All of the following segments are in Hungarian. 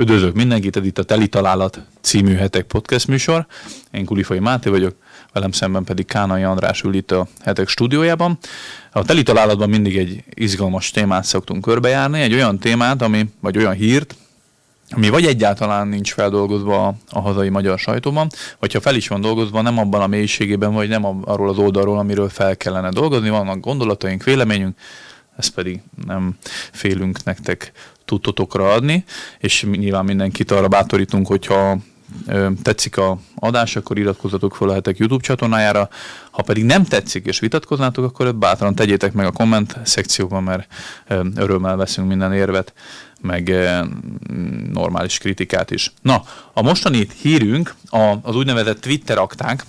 Üdvözlök mindenkit, ez itt a Teli Találat című hetek podcast műsor. Én Kulifai Máté vagyok, velem szemben pedig Kánai András ül itt a hetek stúdiójában. A Teli Találatban mindig egy izgalmas témát szoktunk körbejárni, egy olyan témát, ami, vagy olyan hírt, ami vagy egyáltalán nincs feldolgozva a, hazai magyar sajtóban, vagy ha fel is van dolgozva, nem abban a mélységében, vagy nem arról az oldalról, amiről fel kellene dolgozni, vannak gondolataink, véleményünk, ezt pedig nem félünk nektek tudtotokra adni, és nyilván mindenkit arra bátorítunk, hogyha tetszik a adás, akkor iratkozzatok fel a YouTube csatornájára. Ha pedig nem tetszik és vitatkoznátok, akkor bátran tegyétek meg a komment szekcióban, mert örömmel veszünk minden érvet, meg normális kritikát is. Na, a mostani hírünk az úgynevezett Twitter akták.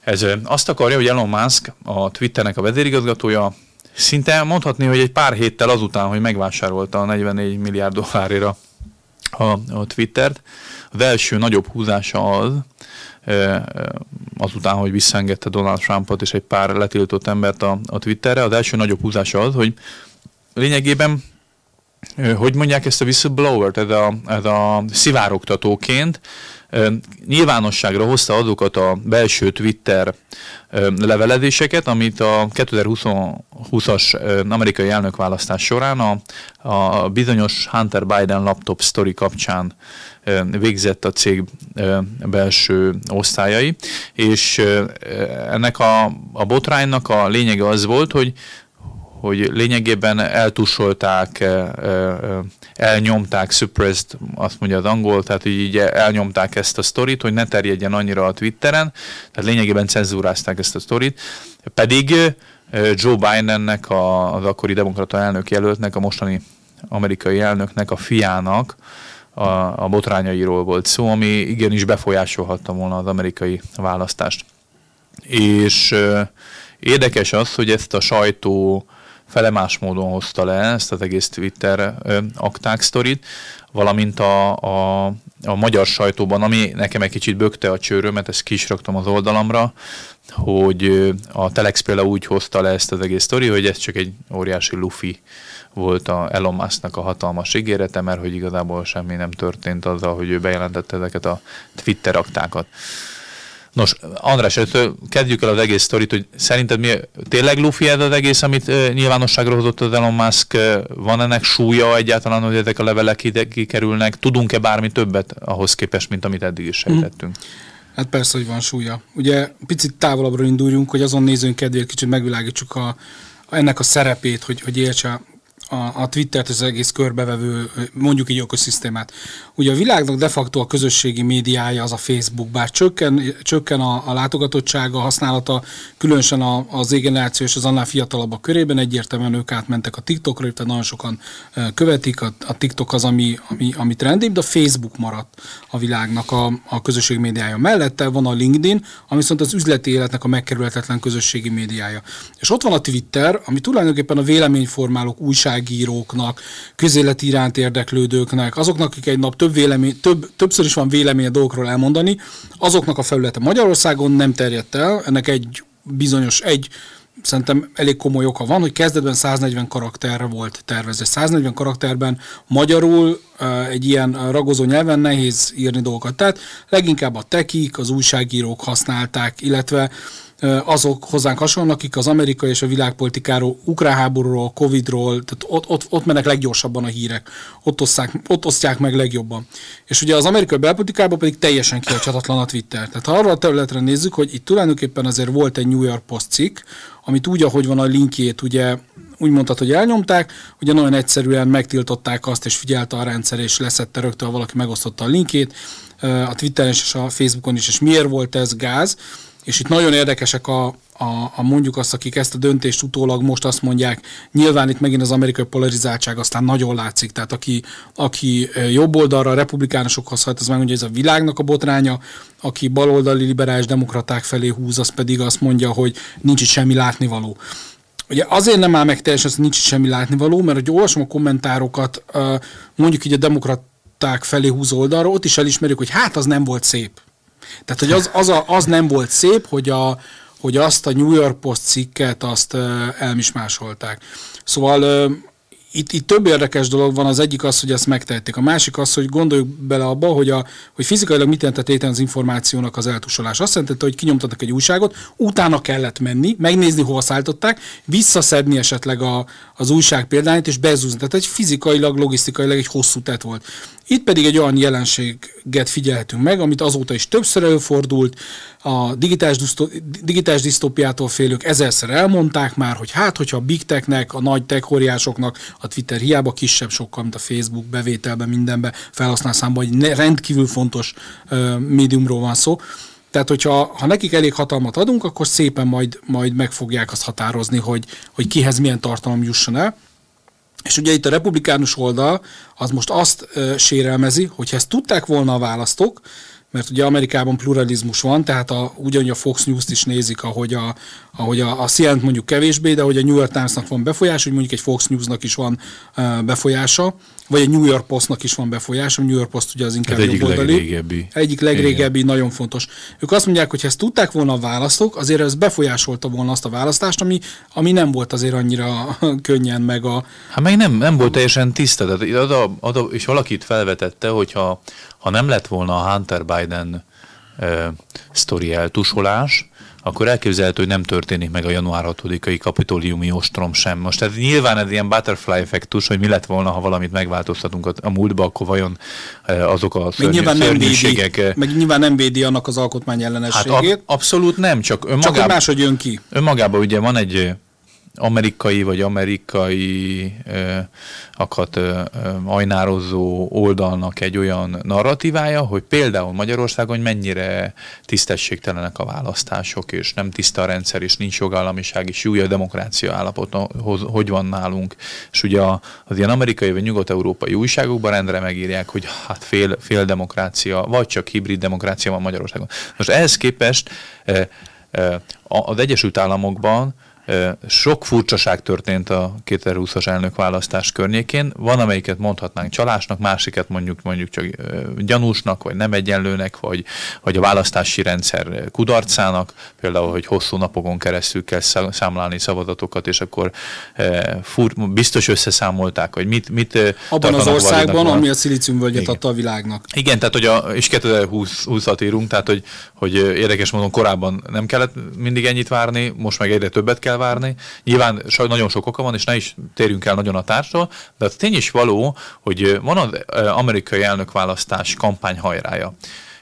Ez azt akarja, hogy Elon Musk, a Twitternek a vezérigazgatója, Szinte mondhatni, hogy egy pár héttel azután, hogy megvásárolta a 44 milliárd dollárira a, a Twittert, az első nagyobb húzása az, azután, hogy visszaengedte Donald Trumpot és egy pár letiltott embert a, a Twitterre, az első nagyobb húzása az, hogy lényegében hogy mondják ezt a whistleblower-t, ez a, ez a szivárogtatóként nyilvánosságra hozta azokat a belső Twitter levelezéseket, amit a 2020-as amerikai elnökválasztás során a, a bizonyos Hunter Biden laptop story kapcsán végzett a cég belső osztályai, és ennek a, a botránynak a lényege az volt, hogy hogy lényegében eltusolták, elnyomták, suppressed, azt mondja az angol, tehát hogy így elnyomták ezt a sztorit, hogy ne terjedjen annyira a Twitteren, tehát lényegében cenzúrázták ezt a sztorit, pedig Joe Bidennek, az akkori demokrata elnök jelöltnek, a mostani amerikai elnöknek, a fiának a, a botrányairól volt szó, ami igenis befolyásolhatta volna az amerikai választást. És érdekes az, hogy ezt a sajtó felemás módon hozta le ezt az egész Twitter akták sztorit, valamint a, a, a magyar sajtóban, ami nekem egy kicsit bökte a csőrömet, ezt ki is raktam az oldalamra, hogy a Telex például úgy hozta le ezt az egész sztori, hogy ez csak egy óriási lufi volt a Elon Musk-nak a hatalmas ígérete, mert hogy igazából semmi nem történt azzal, hogy ő bejelentette ezeket a Twitter aktákat. Nos, András, kezdjük el az egész sztorit, hogy szerinted mi, tényleg lufi ez az egész, amit uh, nyilvánosságra hozott az Elon Musk? Van ennek súlya egyáltalán, hogy ezek a levelek ide kikerülnek? Tudunk-e bármi többet ahhoz képest, mint amit eddig is sejtettünk? Hmm. Hát persze, hogy van súlya. Ugye picit távolabbra induljunk, hogy azon nézőnk kedvéért kicsit megvilágítsuk a, ennek a szerepét, hogy, hogy értse a, a Twittert, az egész körbevevő, mondjuk egy ökoszisztémát. Ugye a világnak de facto a közösségi médiája az a Facebook, bár csökken, csökken a, a látogatottsága, a használata, különösen a, az égeneráció és az annál fiatalabbak körében, egyértelműen ők átmentek a TikTokra, tehát nagyon sokan követik, a, a TikTok az, ami, ami, ami trendibb, de a Facebook maradt a világnak a, a közösségi médiája. Mellette van a LinkedIn, ami viszont az üzleti életnek a megkerülhetetlen közösségi médiája. És ott van a Twitter, ami tulajdonképpen a véleményformálók, újságíróknak, közéleti iránt érdeklődőknek, azoknak, akik egy nap több vélemény, több, többször is van vélemény a dolgokról elmondani, azoknak a felülete Magyarországon nem terjedt el, ennek egy bizonyos, egy szerintem elég komoly oka van, hogy kezdetben 140 karakterre volt tervezve. 140 karakterben magyarul egy ilyen ragozó nyelven nehéz írni dolgokat. Tehát leginkább a tekik, az újságírók használták, illetve azok hozzánk hasonlók, akik az amerikai és a világpolitikáról, ukrán háborúról, Covidról, tehát ott, ott, ott mennek leggyorsabban a hírek, ott, oszták, ott osztják meg legjobban. És ugye az amerikai belpolitikában pedig teljesen kihagyhatatlan a Twitter. Tehát ha arra a területre nézzük, hogy itt tulajdonképpen azért volt egy New York Post cikk, amit úgy, ahogy van a linkjét, ugye úgy mondtad, hogy elnyomták, ugye nagyon egyszerűen megtiltották azt, és figyelte a rendszer, és leszette rögtön, valaki megosztotta a linkjét, a Twitteren és a Facebookon is, és miért volt ez gáz? És itt nagyon érdekesek a, a, a mondjuk azt, akik ezt a döntést utólag most azt mondják, nyilván itt megint az amerikai polarizáltság aztán nagyon látszik, tehát aki, aki jobb oldalra, republikánusokhoz hajt, az megmondja, hogy ez a világnak a botránya, aki baloldali liberális demokraták felé húz, az pedig azt mondja, hogy nincs itt semmi látnivaló. Ugye azért nem áll meg teljesen, hogy nincs itt semmi látnivaló, mert hogy olvasom a kommentárokat, mondjuk így a demokraták felé húz oldalra, ott is elismerjük, hogy hát az nem volt szép tehát, hogy az, az, a, az nem volt szép, hogy, a, hogy azt a New York Post cikket azt elmismásolták. Szóval itt, itt több érdekes dolog van, az egyik az, hogy ezt megtehették. A másik az, hogy gondoljuk bele abba, hogy, a, hogy fizikailag mit jelentett éten az információnak az eltusolás. Azt jelentette, hogy kinyomtattak egy újságot, utána kellett menni, megnézni, hol szállították, visszaszedni esetleg a, az újság példányt, és bezúzni. Tehát egy fizikailag, logisztikailag egy hosszú tett volt. Itt pedig egy olyan jelenséget figyelhetünk meg, amit azóta is többször előfordult, a digitális, digitális disztópiától félők ezerszer elmondták már, hogy hát, hogyha a big technek, a nagy tech óriásoknak, a Twitter hiába kisebb sokkal, mint a Facebook bevételben, mindenben, felhasználszámban, hogy rendkívül fontos uh, médiumról van szó, tehát, hogyha ha nekik elég hatalmat adunk, akkor szépen majd, majd meg fogják azt határozni, hogy, hogy kihez milyen tartalom jusson el. És ugye itt a republikánus oldal az most azt uh, sérelmezi, hogy ezt tudták volna a választók, mert ugye Amerikában pluralizmus van, tehát a, ugyanúgy a Fox News-t is nézik, ahogy a, ahogy a, a CNN mondjuk kevésbé, de hogy a New York Times-nak van befolyás, hogy mondjuk egy Fox News-nak is van uh, befolyása, vagy a New York Post-nak is van befolyása, a New York Post ugye az inkább egyik legrégebbi. Egyik legrégebbi, Igen. nagyon fontos. Ők azt mondják, hogy ha ezt tudták volna a választók, azért ez befolyásolta volna azt a választást, ami, ami nem volt azért annyira könnyen meg a... Hát meg nem, nem volt teljesen tiszta, tehát oda, oda, és valakit felvetette, hogyha ha nem lett volna a Hunter Biden uh, sztori eltusolás, akkor elképzelhető, hogy nem történik meg a január 6-ai kapitóliumi ostrom sem. Most ez nyilván ez ilyen butterfly effektus, hogy mi lett volna, ha valamit megváltoztatunk a, a múltba, akkor vajon azok a szörny, meg nyilván nem védi, meg nyilván nem védi annak az alkotmány ellenességét. Hát ab, abszolút nem, csak önmagában... Csak máshogy jön ki. Önmagában ugye van egy amerikai vagy amerikai akat ajnározó oldalnak egy olyan narratívája, hogy például Magyarországon mennyire tisztességtelenek a választások, és nem tiszta a rendszer, és nincs jogállamiság, és jó a demokrácia állapot, hogy van nálunk. És ugye az ilyen amerikai vagy nyugat-európai újságokban rendre megírják, hogy hát fél, fél demokrácia, vagy csak hibrid demokrácia van Magyarországon. Most ehhez képest az Egyesült Államokban sok furcsaság történt a 2020-as elnökválasztás környékén. Van, amelyiket mondhatnánk csalásnak, másiket mondjuk mondjuk csak gyanúsnak, vagy nem egyenlőnek, vagy, vagy a választási rendszer kudarcának, például, hogy hosszú napokon keresztül kell számlálni szavazatokat, és akkor fur, biztos összeszámolták, hogy mit, mit Abban az országban, ami a szilíciumvölgyet adta a világnak. Igen, tehát hogy a, és 2020-at írunk, tehát hogy, hogy érdekes módon korábban nem kellett mindig ennyit várni, most meg egyre többet kell várni. Nyilván nagyon sok oka van, és ne is térjünk el nagyon a társról, de az tény is való, hogy van az amerikai elnökválasztás kampányhajrája.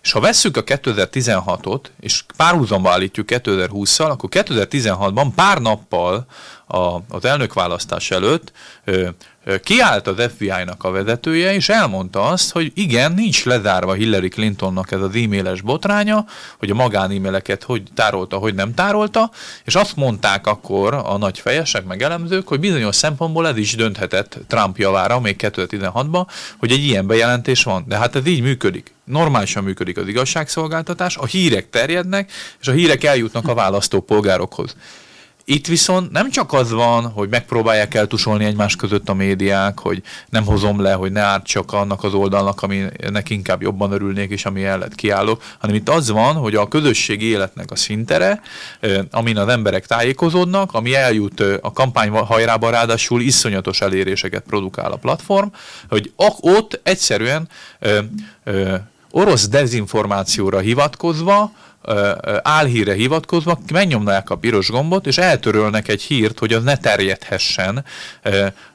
És ha vesszük a 2016-ot, és párhuzamba állítjuk 2020-szal, akkor 2016-ban pár nappal a, az elnökválasztás előtt ö, ö, kiállt az FBI-nak a vezetője, és elmondta azt, hogy igen, nincs lezárva Hillary Clintonnak ez az e-mailes botránya, hogy a magán-e-maileket hogy tárolta, hogy nem tárolta, és azt mondták akkor a nagy fejesek, meg elemzők, hogy bizonyos szempontból ez is dönthetett Trump javára, még 2016-ban, hogy egy ilyen bejelentés van. De hát ez így működik normálisan működik az igazságszolgáltatás, a hírek terjednek, és a hírek eljutnak a választópolgárokhoz. Itt viszont nem csak az van, hogy megpróbálják eltusolni egymás között a médiák, hogy nem hozom le, hogy ne árt csak annak az oldalnak, aminek inkább jobban örülnék, és ami lett kiállok, hanem itt az van, hogy a közösségi életnek a szintere, amin az emberek tájékozódnak, ami eljut a kampány hajrába, ráadásul iszonyatos eléréseket produkál a platform, hogy ott egyszerűen orosz dezinformációra hivatkozva, álhíre hivatkozva megnyomnák a piros gombot, és eltörölnek egy hírt, hogy az ne terjedhessen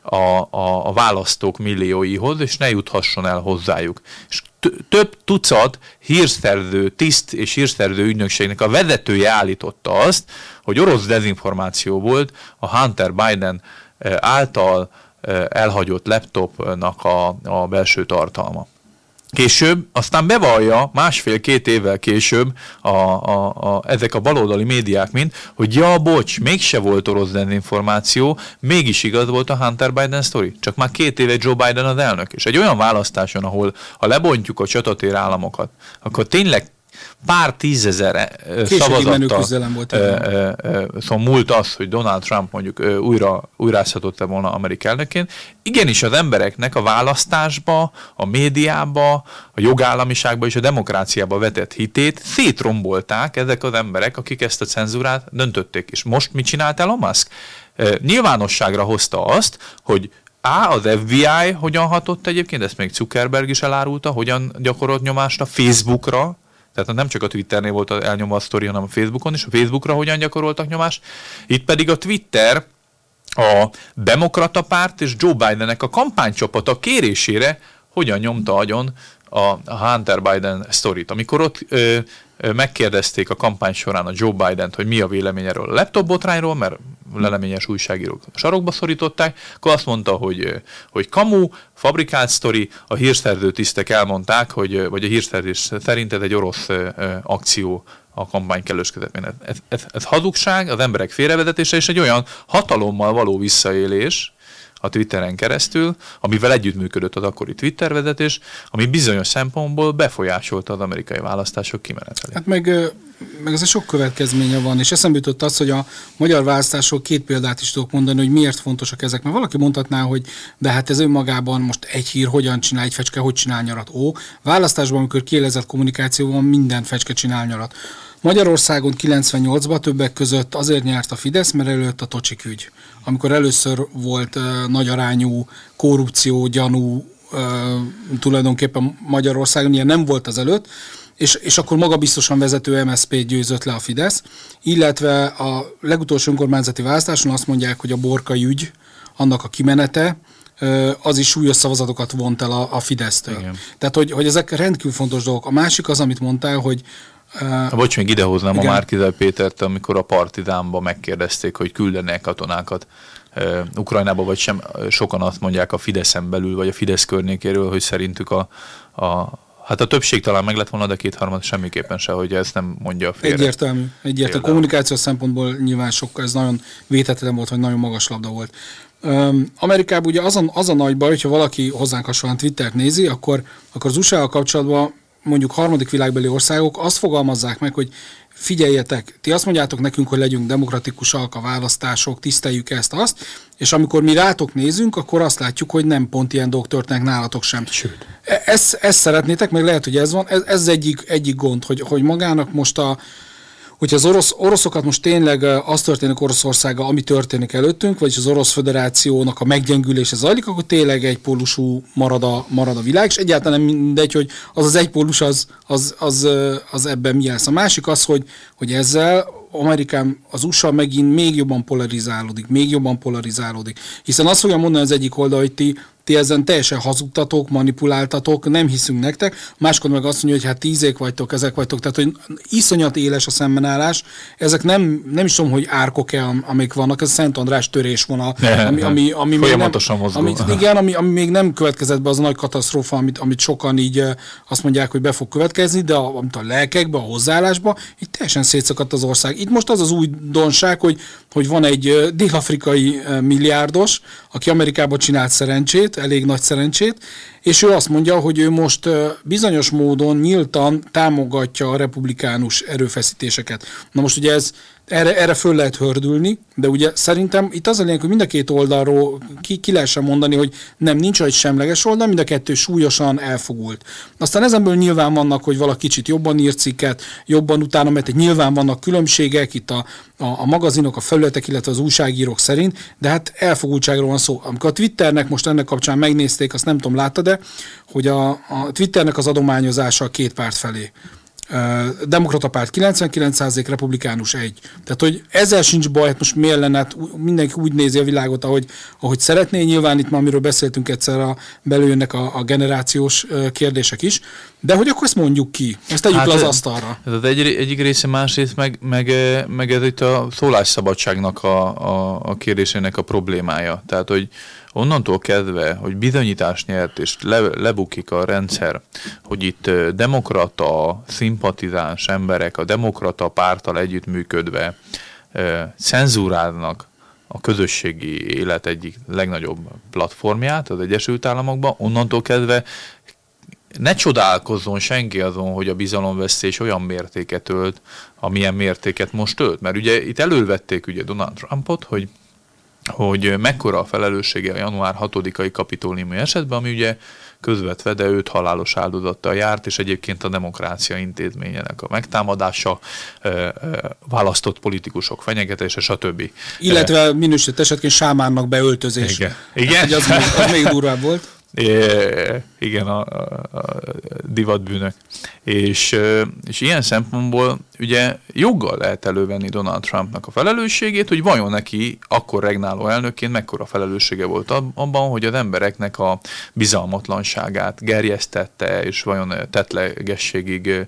a, a, a választók millióihoz, és ne juthasson el hozzájuk. És több tucat hírszerző, tiszt és hírszerző ügynökségnek a vezetője állította azt, hogy orosz dezinformáció volt a Hunter Biden által elhagyott laptopnak a, a belső tartalma. Később aztán bevallja, másfél-két évvel később a, a, a, ezek a baloldali médiák mind, hogy ja, bocs, mégse volt orosz dezinformáció, mégis igaz volt a Hunter Biden story. Csak már két éve Joe Biden az elnök. És egy olyan választáson, ahol ha lebontjuk a csatatér államokat, akkor tényleg pár tízezer szavazattal volt szóval múlt az, hogy Donald Trump mondjuk újra újrázhatott-e volna Amerika elnökként. Igenis az embereknek a választásba, a médiába, a jogállamiságba és a demokráciába vetett hitét szétrombolták ezek az emberek, akik ezt a cenzúrát döntötték. És most mit csinált Elon Musk? Nyilvánosságra hozta azt, hogy A, az FBI hogyan hatott egyébként, ezt még Zuckerberg is elárulta, hogyan gyakorolt nyomást a Facebookra, tehát nem csak a Twitternél volt elnyomva a sztori, hanem a Facebookon is, a Facebookra hogyan gyakoroltak nyomást. Itt pedig a Twitter a demokrata párt és Joe Bidennek a kampánycsapata kérésére hogyan nyomta agyon a Hunter Biden sztorit. Amikor ott ö, megkérdezték a kampány során a Joe Biden-t, hogy mi a vélemény erről a laptop botrányról, mert leleményes újságírók sarokba szorították, akkor azt mondta, hogy, hogy kamu, fabrikált sztori, a hírszerző tisztek elmondták, hogy, vagy a hírszerzés szerint ez egy orosz akció a kampány kellős közepén. Ez, ez, ez hazugság, az emberek félrevezetése, és egy olyan hatalommal való visszaélés, a Twitteren keresztül, amivel együttműködött az akkori Twitter vezetés, ami bizonyos szempontból befolyásolta az amerikai választások kimenetelét. Hát meg, meg ez sok következménye van, és eszembe jutott az, hogy a magyar választások két példát is tudok mondani, hogy miért fontosak ezek. Mert valaki mondhatná, hogy de hát ez önmagában most egy hír, hogyan csinál egy fecske, hogy csinál nyarat. Ó, választásban, amikor kielezett kommunikáció van, minden fecske csinál nyarat. Magyarországon 98-ban többek között azért nyert a Fidesz, mert előtt a Tocsik ügy. Amikor először volt uh, nagy arányú korrupció, gyanú uh, tulajdonképpen Magyarországon, ilyen nem volt az előtt, és, és akkor maga biztosan vezető MSZP győzött le a Fidesz, illetve a legutolsó önkormányzati választáson azt mondják, hogy a Borkai ügy, annak a kimenete, az is súlyos szavazatokat vont el a, a Fidesztől. Igen. Tehát, hogy, hogy ezek rendkívül fontos dolgok. A másik az, amit mondtál, hogy Uh, Bocs, még idehoznám igen. a Márkizaj Pétert, amikor a Partizánba megkérdezték, hogy küldenek katonákat uh, Ukrajnába, vagy sem. Sokan azt mondják a Fideszen belül, vagy a Fidesz környékéről, hogy szerintük a, a Hát a többség talán meg lett volna, de kétharmad semmiképpen se, hogy ezt nem mondja a félre. Egyértelmű. Egyértelmű. A kommunikáció szempontból nyilván sokkal, ez nagyon vétetlen volt, vagy nagyon magas labda volt. Um, Amerikában ugye az a, az a nagy baj, hogyha valaki hozzánk hasonlóan Twittert nézi, akkor, akkor az usa kapcsolatban mondjuk harmadik világbeli országok azt fogalmazzák meg, hogy figyeljetek, ti azt mondjátok nekünk, hogy legyünk demokratikusak a választások, tiszteljük ezt, azt, és amikor mi rátok nézünk, akkor azt látjuk, hogy nem pont ilyen dolgok történnek nálatok sem. Sőt. E, ezt, ezt szeretnétek, meg lehet, hogy ez van, ez, ez egyik, egyik gond, hogy, hogy magának most a, hogyha az orosz, oroszokat most tényleg az történik Oroszországa, ami történik előttünk, vagyis az Orosz Föderációnak a meggyengülése zajlik, akkor tényleg egy pólusú marad a, marad a világ, és egyáltalán nem mindegy, hogy az az egy pólus az, az, az, az ebben mi lesz. A másik az, hogy, hogy ezzel Amerikán, az USA megint még jobban polarizálódik, még jobban polarizálódik. Hiszen azt fogja mondani az egyik oldal, hogy ti ti ezen teljesen hazudtatok, manipuláltatok, nem hiszünk nektek, máskor meg azt mondja, hogy hát tízék vagytok, ezek vagytok, tehát hogy iszonyat éles a szembenállás, ezek nem, nem is tudom, hogy árkok-e, amik vannak, ez Szent András törésvonal, ami, ami, ami még nem, ami, igen, ami, ami, még nem következett be az a nagy katasztrófa, amit, amit sokan így azt mondják, hogy be fog következni, de a, amit a lelkekbe, a hozzáállásba, itt teljesen szétszakadt az ország. Itt most az az új donság, hogy, hogy van egy dél-afrikai milliárdos, aki Amerikában csinált szerencsét, elég nagy szerencsét, és ő azt mondja, hogy ő most bizonyos módon nyíltan támogatja a republikánus erőfeszítéseket. Na most ugye ez erre, erre föl lehet hördülni, de ugye szerintem itt az a lényeg, hogy mind a két oldalról ki, ki lehessen mondani, hogy nem, nincs egy semleges oldal, mind a kettő súlyosan elfogult. Aztán ezenből nyilván vannak, hogy valaki kicsit jobban ír cikket, jobban utána, mert nyilván vannak különbségek itt a, a, a magazinok, a felületek, illetve az újságírók szerint, de hát elfogultságról van szó. Amikor a Twitternek most ennek kapcsán megnézték, azt nem tudom, látta, hogy a, a Twitternek az adományozása a két párt felé demokrata párt 99%, republikánus 1. Tehát, hogy ezzel sincs baj, hát most miért lenne, hát mindenki úgy nézi a világot, ahogy, ahogy szeretné. Nyilván itt ma, amiről beszéltünk egyszer, a, belőjönnek a, a generációs kérdések is, de hogy akkor ezt mondjuk ki, ezt tegyük hát le az asztalra. Ez az egy, egyik része, másrészt meg, meg, meg ez itt a szólásszabadságnak a, a, a kérdésének a problémája. Tehát, hogy onnantól kezdve, hogy bizonyítást nyert és le, lebukik a rendszer, hogy itt demokrata, szimpatizáns emberek a demokrata pártal együttműködve cenzúráznak a közösségi élet egyik legnagyobb platformját az Egyesült Államokban, onnantól kezdve ne csodálkozzon senki azon, hogy a bizalomvesztés olyan mértéket ölt, amilyen mértéket most ölt. Mert ugye itt elővették ugye Donald Trumpot, hogy hogy mekkora a felelőssége a január 6-ai kapitóliumi esetben, ami ugye közvetve, de őt halálos áldozattal járt, és egyébként a demokrácia intézményének a megtámadása, választott politikusok fenyegetése, stb. Illetve minősített esetként sámánnak beöltözés. Igen. Igen? Hát, az, még, az még durvább volt. É, igen, a, a, a divatbűnök. És, és ilyen szempontból ugye joggal lehet elővenni Donald Trumpnak a felelősségét, hogy vajon neki akkor regnáló elnökként mekkora felelőssége volt abban, hogy az embereknek a bizalmatlanságát gerjesztette, és vajon tetlegességig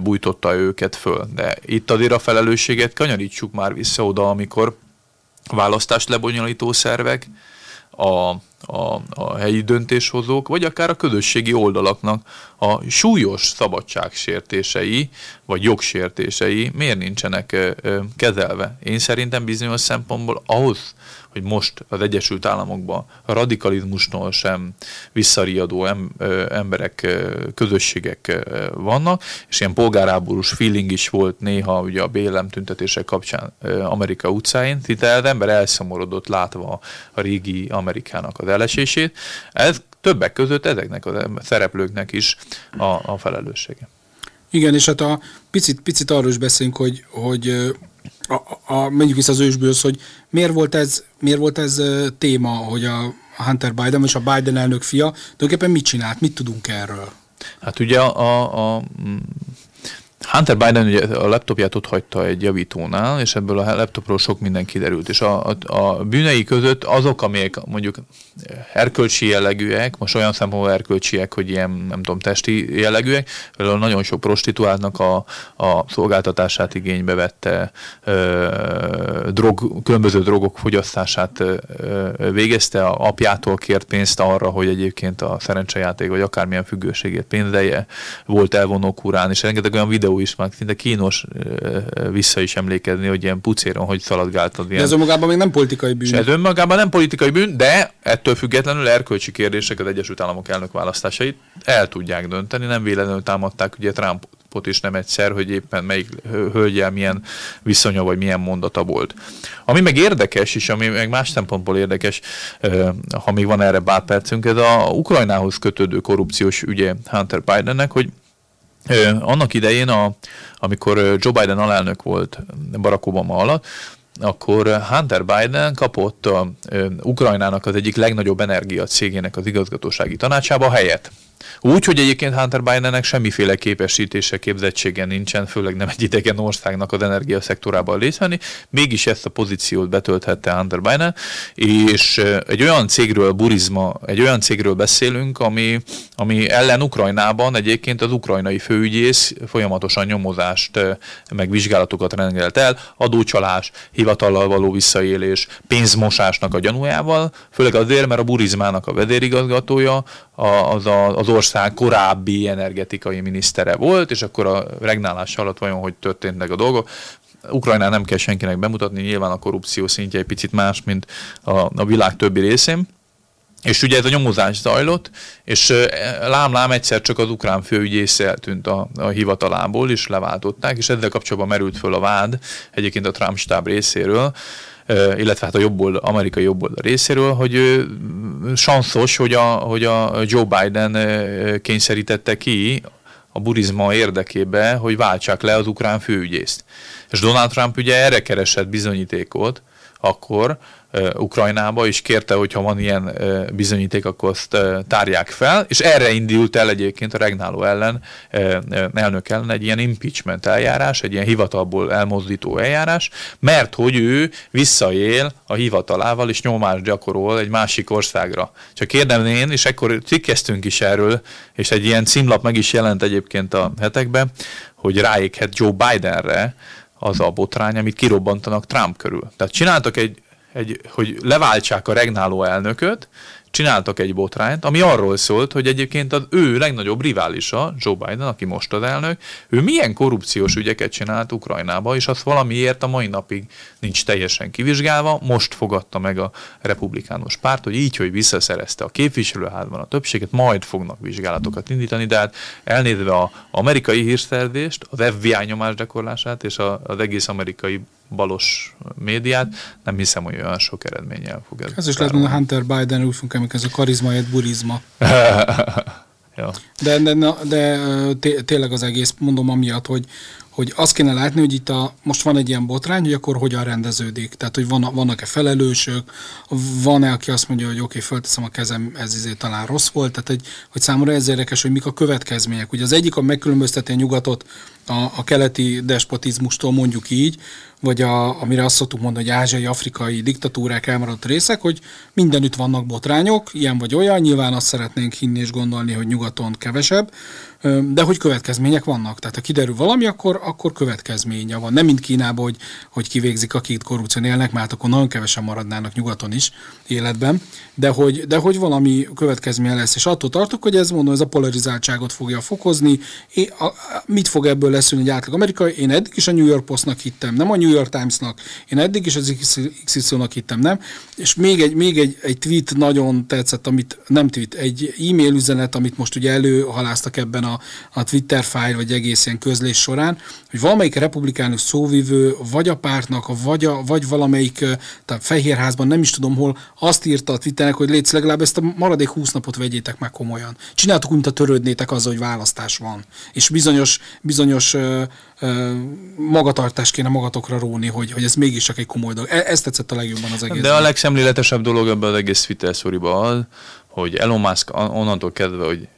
bújtotta őket föl. De itt azért a felelősséget kanyarítsuk már vissza oda, amikor választást lebonyolító szervek, a a, a helyi döntéshozók, vagy akár a közösségi oldalaknak a súlyos szabadságsértései, vagy jogsértései miért nincsenek kezelve. Én szerintem bizonyos szempontból ahhoz, hogy most az Egyesült Államokban a radikalizmusnól sem visszariadó emberek, közösségek vannak, és ilyen polgáráborús feeling is volt néha ugye a BLM tüntetések kapcsán Amerika utcáin, szinte az ember elszomorodott látva a régi Amerikának az elesését. Ez többek között ezeknek a szereplőknek is a, a felelőssége. Igen, és hát a picit, picit arról is beszélünk, hogy, hogy a, a, menjünk vissza az ősbőz, hogy miért volt ez, miért volt ez téma, hogy a Hunter Biden, és a Biden elnök fia tulajdonképpen mit csinált, mit tudunk erről? Hát ugye a, a, a Hunter Biden ugye a laptopját ott hagyta egy javítónál, és ebből a laptopról sok minden kiderült. És a, a, a bűnei között azok, amelyek mondjuk erkölcsi jellegűek, most olyan szempontból erkölcsiek, hogy ilyen, nem tudom, testi jellegűek, például nagyon sok prostituáltnak a, a szolgáltatását igénybe vette, ö, drog, különböző drogok fogyasztását ö, végezte, a apjától kért pénzt arra, hogy egyébként a szerencsejáték vagy akármilyen függőségét pénzelje, volt elvonó kurán, és rengeteg olyan videó is, már szinte kínos vissza is emlékezni, hogy ilyen pucéron, hogy szaladgáltad. Ilyen. De ez önmagában még nem politikai bűn. És ez önmagában nem politikai bűn, de ettől függetlenül erkölcsi kérdések az Egyesült Államok elnök választásait el tudják dönteni, nem véletlenül támadták ugye Trumpot is nem egyszer, hogy éppen melyik hölgyel milyen viszonya vagy milyen mondata volt. Ami meg érdekes, és ami meg más szempontból érdekes, ha még van erre bár percünk, ez a Ukrajnához kötődő korrupciós ügye Hunter Bidennek, hogy annak idején, a, amikor Joe Biden alelnök volt Barack Obama alatt, akkor Hunter Biden kapott a, Ukrajnának az egyik legnagyobb energiacégének az igazgatósági tanácsába helyet. Úgy, hogy egyébként Hunter Bidennek semmiféle képesítése, képzettsége nincsen, főleg nem egy idegen országnak az energiaszektorában részt mégis ezt a pozíciót betölthette Hunter Biden, és egy olyan cégről, Burizma, egy olyan cégről beszélünk, ami, ami ellen Ukrajnában egyébként az ukrajnai főügyész folyamatosan nyomozást, meg vizsgálatokat rendelt el, adócsalás, hivatallal való visszaélés, pénzmosásnak a gyanújával, főleg azért, mert a Burizmának a vezérigazgatója az, az ország korábbi energetikai minisztere volt, és akkor a regnálás alatt vajon hogy történtek a dolgok. Ukrajnán nem kell senkinek bemutatni, nyilván a korrupció szintje egy picit más, mint a, a világ többi részén. És ugye ez a nyomozás zajlott, és lám-lám egyszer csak az ukrán főügyész eltűnt a, a hivatalából, és leváltották, és ezzel kapcsolatban merült föl a vád egyébként a Trump stáb részéről, illetve hát a jobbold, amerikai jobboldal részéről, hogy sanszos, hogy a, hogy a Joe Biden kényszerítette ki a burizma érdekébe, hogy váltsák le az ukrán főügyészt. És Donald Trump ugye erre keresett bizonyítékot akkor, Ukrajnába, és kérte, hogy ha van ilyen bizonyíték, akkor azt tárják fel, és erre indult el egyébként a regnáló ellen, elnök ellen egy ilyen impeachment eljárás, egy ilyen hivatalból elmozdító eljárás, mert hogy ő visszaél a hivatalával, és nyomást gyakorol egy másik országra. Csak kérdem én, és ekkor cikkeztünk is erről, és egy ilyen címlap meg is jelent egyébként a hetekben, hogy ráéghet Joe Bidenre, az a botrány, amit kirobbantanak Trump körül. Tehát csináltak egy egy, hogy leváltsák a regnáló elnököt, csináltak egy botrányt, ami arról szólt, hogy egyébként az ő legnagyobb riválisa, Joe Biden, aki most az elnök, ő milyen korrupciós ügyeket csinált Ukrajnába, és az valamiért a mai napig nincs teljesen kivizsgálva. Most fogadta meg a republikánus párt, hogy így, hogy visszaszerezte a képviselőházban a többséget, majd fognak vizsgálatokat indítani, de hát elnézve az amerikai hírszerzést, az FBI nyomásgyakorlását és az egész amerikai balos médiát, nem hiszem, hogy olyan sok eredménnyel fog ez. Ez is lehet, hogy Hunter Biden úgy fogunk ez a karizma, egy burizma. ja. De, de, de tényleg az egész, mondom amiatt, hogy, hogy azt kéne látni, hogy itt a, most van egy ilyen botrány, hogy akkor hogyan rendeződik. Tehát, hogy van, vannak-e felelősök, van-e, aki azt mondja, hogy oké, okay, fölteszem a kezem, ez izé talán rossz volt. Tehát, hogy, hogy számomra ez érdekes, hogy mik a következmények. Ugye az egyik a megkülönbözteti a nyugatot a, a keleti despotizmustól mondjuk így, vagy a, amire azt szoktuk mondani, hogy ázsiai, afrikai diktatúrák elmaradt részek, hogy mindenütt vannak botrányok, ilyen vagy olyan, nyilván azt szeretnénk hinni és gondolni, hogy nyugaton kevesebb, de hogy következmények vannak. Tehát ha kiderül valami, akkor, akkor következménye van. Nem mint Kínában, hogy, hogy kivégzik, akik korrupción élnek, mert akkor nagyon kevesen maradnának nyugaton is életben, de hogy, de hogy valami következménye lesz. És attól tartok, hogy ez mondom, ez a polarizáltságot fogja fokozni. Én, a, mit fog ebből leszülni egy átlag amerikai? Én eddig is a New York Postnak hittem, nem a New York Timesnak. Én eddig is az XY-nak hittem, nem? És még egy, még egy, egy tweet nagyon tetszett, amit nem tweet, egy e-mail üzenet, amit most ugye előhaláztak ebben a a, Twitter fájl, vagy egész ilyen közlés során, hogy valamelyik republikánus szóvivő, vagy a pártnak, vagy, a, vagy valamelyik, tehát Fehérházban, nem is tudom hol, azt írta a Twitternek, hogy légy legalább ezt a maradék 20 napot vegyétek meg komolyan. Csináltuk, mint a törődnétek azzal, hogy választás van. És bizonyos, bizonyos magatartást kéne magatokra róni, hogy, hogy ez mégis csak egy komoly dolog. E, ez tetszett a legjobban az egész. De a legszemléletesebb dolog ebben az egész Twitter az, hogy Elon Musk onnantól kezdve, hogy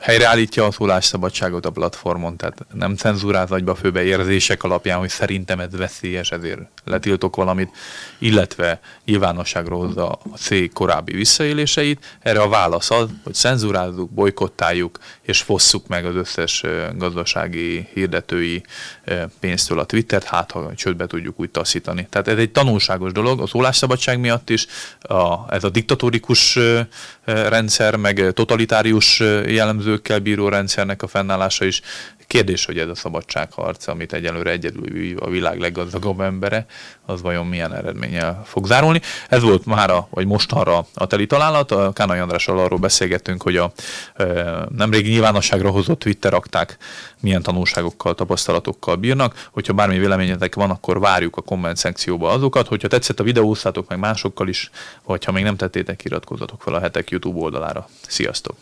helyreállítja a szólásszabadságot a platformon, tehát nem cenzúráz agyba főbe érzések alapján, hogy szerintem ez veszélyes, ezért letiltok valamit, illetve nyilvánosságra hozza a cég korábbi visszaéléseit. Erre a válasz az, hogy cenzúrázzuk, bolykottáljuk és fosszuk meg az összes gazdasági hirdetői pénztől a Twittert, hát ha csődbe tudjuk úgy taszítani. Tehát ez egy tanulságos dolog, a szólásszabadság miatt is, a, ez a diktatórikus rendszer, meg totalitárius jellemzőkkel bíró rendszernek a fennállása is Kérdés, hogy ez a szabadságharc, amit egyelőre egyedül a világ leggazdagabb embere, az vajon milyen eredménnyel fog zárulni. Ez volt mára, vagy mostanra a teli találat. A Kánai Andrással arról beszélgettünk, hogy a nemrég nyilvánosságra hozott Twitter akták milyen tanulságokkal, tapasztalatokkal bírnak. Hogyha bármi véleményetek van, akkor várjuk a komment szekcióba azokat. Hogyha tetszett a videó, meg másokkal is, vagy ha még nem tettétek, iratkozzatok fel a hetek YouTube oldalára. Sziasztok!